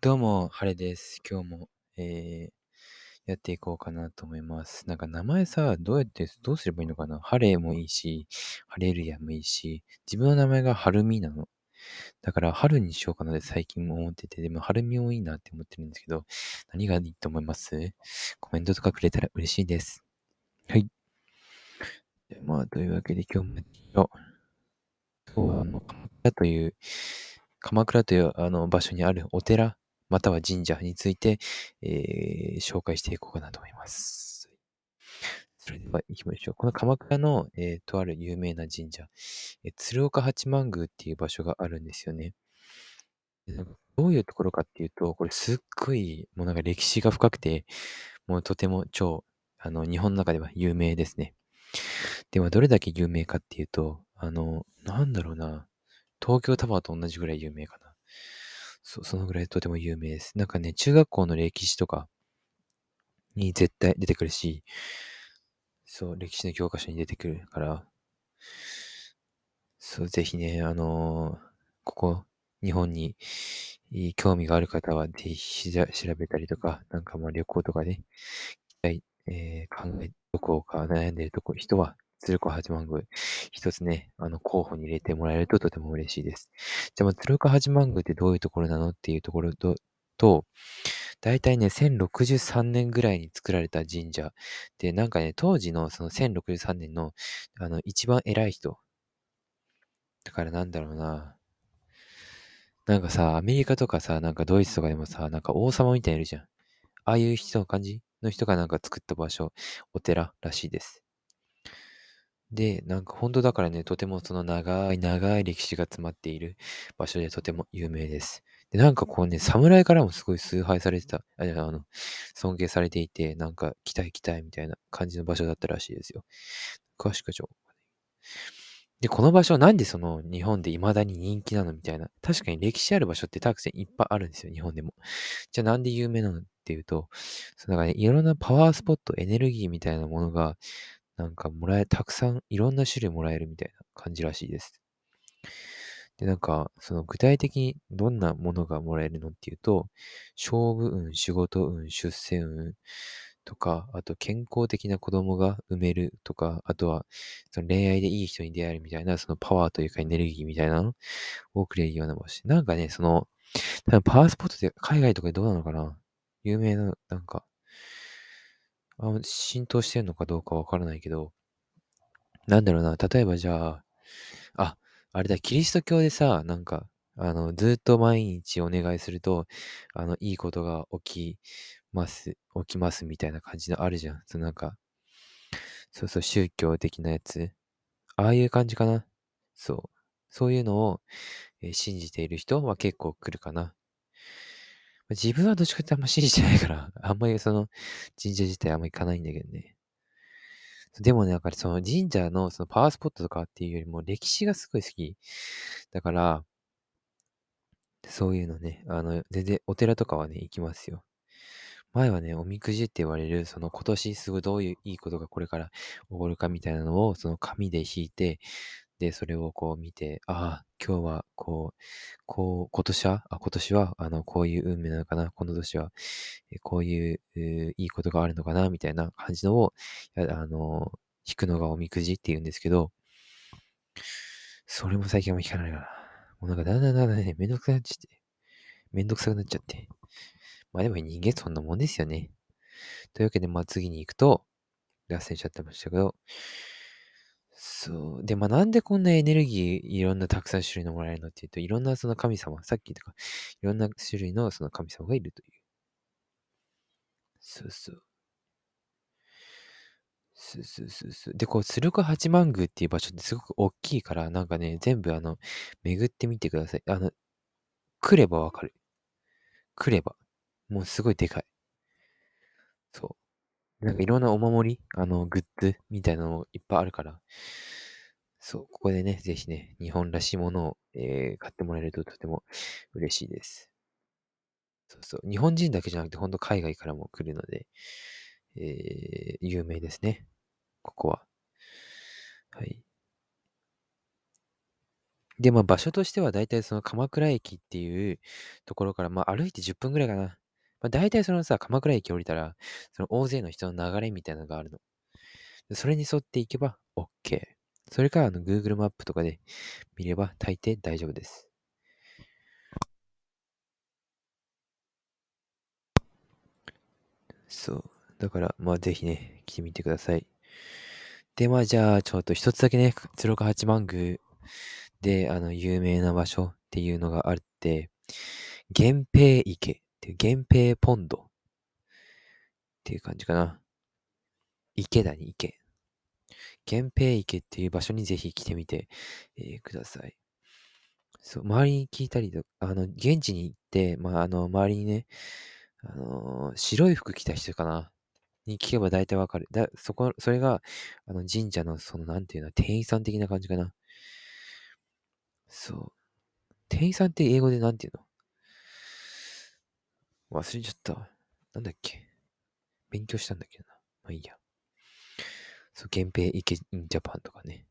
どうも、晴れです。今日も、えー、やっていこうかなと思います。なんか名前さ、どうやって、どうすればいいのかな？晴れもいいし、ハレルヤもいいし、自分の名前がハルミなの。だから、春にしようかなって最近も思ってて、でも、ハルミもいいなって思ってるんですけど、何がいいと思います？コメントとかくれたら嬉しいです。はい。まあ、というわけで今日も。今日は、あの、鎌倉という、鎌倉というあの場所にあるお寺または神社について、えー、紹介していこうかなと思います。それでは行きましょう。この鎌倉の、えー、とある有名な神社、えー、鶴岡八幡宮っていう場所があるんですよね。どういうところかっていうと、これすっごい、もうなんか歴史が深くて、もうとても超、あの、日本の中では有名ですね。でもどれだけ有名かっていうと、あの、なんだろうな、東京タワーと同じぐらい有名かな。そ、そのぐらいとても有名です。なんかね、中学校の歴史とかに絶対出てくるし、そう、歴史の教科書に出てくるから、そう、ぜひね、あのー、ここ、日本に興味がある方は、ぜひ調べたりとか、なんかまあ旅行とかでね、えー、考え、どこか悩んでるとこ、人は鶴岡八幡宮、一つね、あの、候補に入れてもらえるととても嬉しいです。じゃあ、まあ、鶴岡八幡宮ってどういうところなのっていうところと、と、大体ね、1063年ぐらいに作られた神社。で、なんかね、当時のその1063年の、あの、一番偉い人。だからなんだろうな。なんかさ、アメリカとかさ、なんかドイツとかでもさ、なんか王様みたいにいるじゃん。ああいう人の感じ？の人がなんか作った場所、お寺らしいです。で、なんか本当だからね、とてもその長い長い歴史が詰まっている場所でとても有名です。で、なんかこうね、侍からもすごい崇拝されてた、ああの、尊敬されていて、なんか来たい来たいみたいな感じの場所だったらしいですよ。詳しくはちょ。で、この場所なんでその日本で未だに人気なのみたいな。確かに歴史ある場所ってたくさんいっぱいあるんですよ、日本でも。じゃあなんで有名なのっていうと、そのなんかね、いろんなパワースポット、エネルギーみたいなものがなんかもらえ、たくさんいろんな種類もらえるみたいな感じらしいです。で、なんか、その具体的にどんなものがもらえるのっていうと、勝負運、仕事運、出世運とか、あと健康的な子供が産めるとか、あとはその恋愛でいい人に出会えるみたいな、そのパワーというかエネルギーみたいなのをくれるような場所。なんかね、その、多分パワースポットって海外とかでどうなのかな？有名な、なんか、あ浸透してるのかどうかわからないけど、なんだろうな、例えばじゃあ、あ、あれだ、キリスト教でさ、なんか、あの、ずっと毎日お願いすると、あの、いいことが起きます、起きますみたいな感じのあるじゃん。そのなんか、そうそう、宗教的なやつ。ああいう感じかな。そう。そういうのを、えー信じている人は結構来るかな。自分はどっちかってあんま信じてないから、あんまりその神社自体あんま行かないんだけどね。でもね、やっぱりその神社のそのパワースポットとかっていうよりも歴史がすごい好き。だから、そういうのね、あの、全然お寺とかはね、行きますよ。前はね、おみくじって言われる、その今年すごいどういういいことがこれから起こるかみたいなのを、その紙で引いて、で、それをこう見て、ああ、今日はこう、こう、今年は、あ、今年は、あの、こういう運命なのかな、この年は、こういう、いいことがあるのかな、みたいな感じのを、あの、引くのがおみくじって言うんですけど、それも最近あんま引かないから、もうなんかだんだんだんだんね、めんどくさくなっちゃって、めんどくさくなっちゃって。まあでも人間そんなもんですよね。というわけで、まあ次に行くと、脱線しちゃってましたけど、そう。で、まあ、なんでこんなエネルギー、いろんなたくさん種類のもらえるのっていうと、いろんなその神様、さっき言ったか、いろんな種類のその神様がいるという。そうそう。そうそうそうそう。で、こう、鶴岡八幡宮っていう場所ってすごく大きいから、なんかね、全部あの、巡ってみてください。あの、来ればわかる。来れば。もうすごいでかい。そう。なんかいろんなお守り、あの、グッズみたいなのいっぱいあるから、そう、ここでね、ぜひね、日本らしいものを、えー、買ってもらえるととても嬉しいです。そうそう、日本人だけじゃなくて、ほんと海外からも来るので、えー、有名ですね。ここは。はい。で、まあ場所としては大体その鎌倉駅っていうところから、まあ歩いて10分ぐらいかな。まあ大体そのさ、鎌倉駅降りたら、その大勢の人の流れみたいなのがあるの。それに沿っていけば OK。それからあの Google マップとかで見れば大抵大丈夫です。そう。だから、まあぜひね、来てみてください。で、まあじゃあ、ちょっと一つだけね、鶴岡八幡宮で、あの、有名な場所っていうのがあって、源平池っていう、源平ポンドっていう感じかな。池だに池。源平池っていう場所にぜひ来てみて、えー、ください。そう、周りに聞いたりとか、あの、現地に行って、まあ、あの、周りにね、あのー、白い服着た人かなに聞けば大体わかる。だ、そこ、それが、あの、神社の、その、なんていうの、店員さん的な感じかな。そう。店員さんって英語でなんていうの？忘れちゃった。なんだっけ勉強したんだけどな。まあいいや。そう、源平池インジャパンとかね。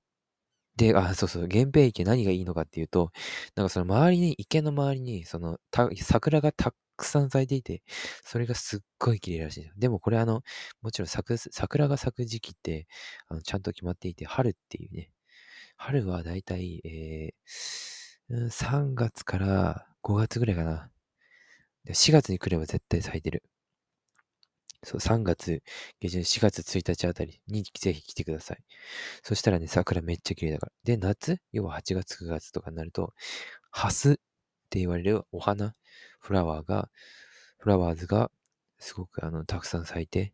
で、あ、そうそう、源平池何がいいのかっていうと、なんかその周りに、池の周りに、その、桜がたくさん咲いていて、それがすっごい綺麗らしいですよ。でもこれあの、もちろん咲く、桜が咲く時期って、あのちゃんと決まっていて、春っていうね、春はだいたい、えー、3月から5月ぐらいかな。4月に来れば絶対咲いてる。そう、3月下旬、4月1日あたりにぜひ来てください。そしたらね、桜めっちゃ綺麗だから。で、夏？要は8月、9月とかになると、ハスって言われるお花、フラワーが、フラワーズがすごくあの、たくさん咲いて、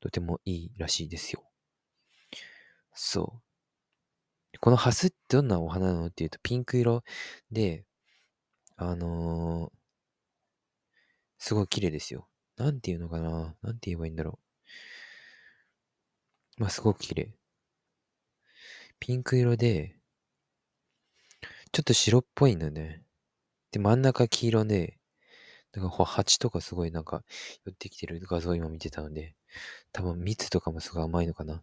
とてもいいらしいですよ。そう。このハスってどんなお花なのっていうと、ピンク色で、あの、すごい綺麗ですよ。なんていうのかな？なんて言えばいいんだろう。まあ、すごく綺麗。ピンク色で、ちょっと白っぽいんだね。で、真ん中黄色で、なんか蜂とかすごいなんか寄ってきてる画像を今見てたので、多分蜜とかもすごい甘いのかな。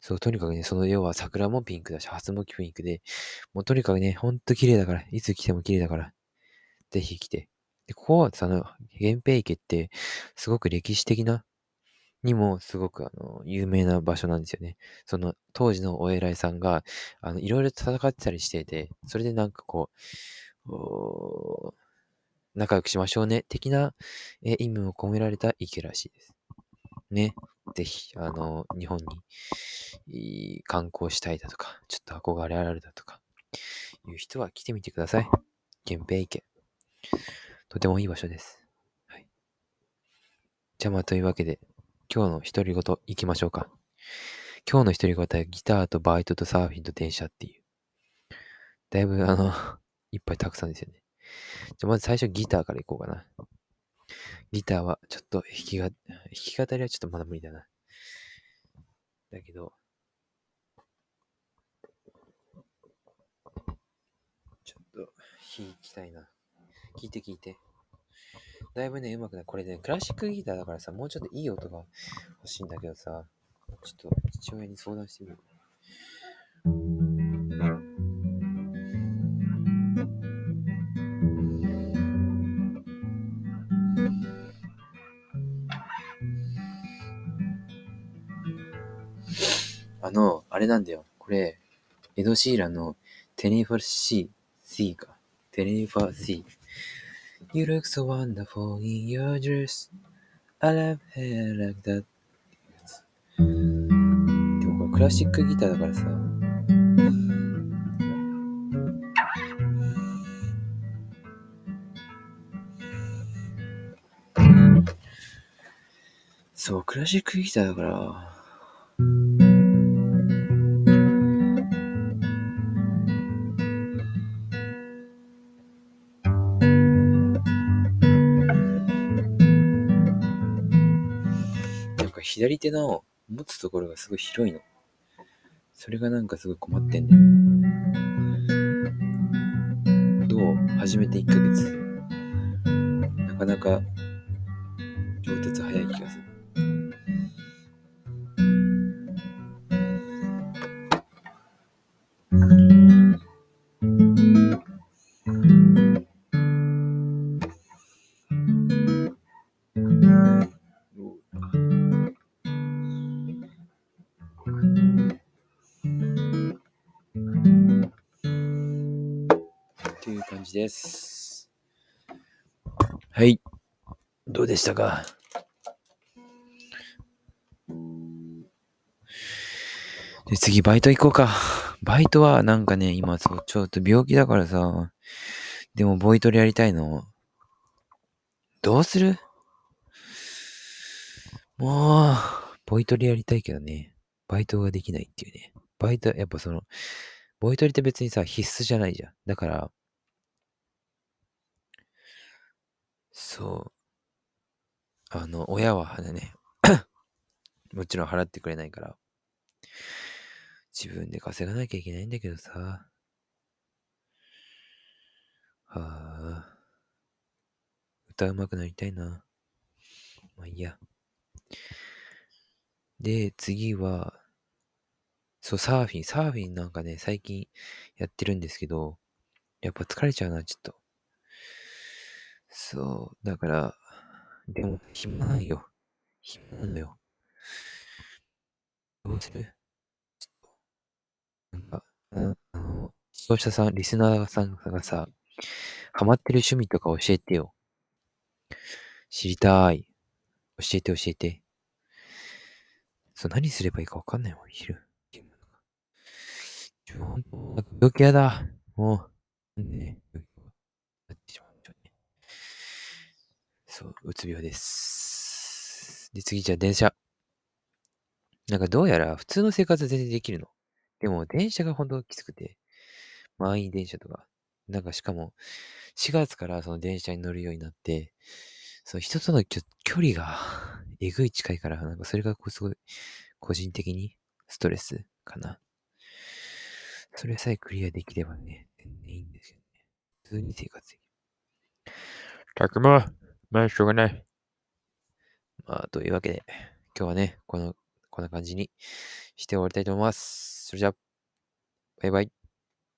そう、とにかくね、その要は桜もピンクだし、初もピンクで、もうとにかくね、ほんと綺麗だから、いつ来ても綺麗だから、ぜひ来て。で、ここはその、源平池って、すごく歴史的な、にもすごくあの、有名な場所なんですよね。その、当時のお偉いさんが、あの、いろいろ戦ってたりしてて、それでなんかこう、仲良くしましょうね、的な、え意味を込められた池らしいです。ね。ぜひ、あの、日本に観光したいだとか、ちょっと憧れあるだとか、いう人は来てみてください。源平池。とてもいい場所です。はい。じゃあまあというわけで、今日の独り言行きましょうか。今日の独り言はギターとバイトとサーフィンと電車っていう。だいぶあのいっぱいたくさんですよね。じゃあまず最初ギターから行こうかな。ギターはちょっと弾きが、弾き語りはちょっとまだ無理だな。だけど、ちょっと弾きたいな。聞いて聞いて。だいぶね、うまくない。これね、クラシックギターだからさ、もうちょっといい音が欲しいんだけどさ、ちょっと父親に相談してみる。あの、あれなんだよ。これ、エド・シーランのテネファシー、シーか。テネファシー。You look so wonderful in your dress. I love hair like that. でもこれクラシックギターだからさ。そう、クラシックギターだから。左手の持つところがすごい広いの。それがなんかすごい困ってんだよ。どう始めて1ヶ月。なかなか上達早い気がする。じです。はい。どうでしたか？で、次、バイト行こうか。バイトはなんかね、今、ちょっと病気だからさ、でも、ボイトレやりたいの。どうする？もう、ボイトレやりたいけどね、バイトができないっていうね。バイト、やっぱその、ボイトレって別にさ、必須じゃないじゃん。だから、そう。あの、親はね、もちろん払ってくれないから、自分で稼がなきゃいけないんだけどさ。はあ。歌うまくなりたいな。まあいいや。で、次は、そう、サーフィン。サーフィンなんかね、最近やってるんですけど、やっぱ疲れちゃうな、ちょっと。そう、だから、でも、暇ないよ。暇なんだよ。どうする？なんか、あの、視聴者さん、リスナーさんがさ、ハマってる趣味とか教えてよ。知りたい。教えて教えて。そう、何すればいいかわかんないもん、昼。本当、病気やだ。もう、ね、なってしまうね。そう、うつ病です。で、次じゃあ電車。なんかどうやら普通の生活全然できるの。でも電車が本当きつくて、満員電車とか。なんかしかも、4月からその電車に乗るようになって、そう、人との距離が えぐい近いから、なんかそれがこうすごい個人的にストレスかな。それさえクリアできればね、全然いいんですよね。普通に生活できる。たくま、まあしょうがない。まあ、というわけで、今日はね、この、こんな感じにして終わりたいと思います。それじゃあ、バイバイ。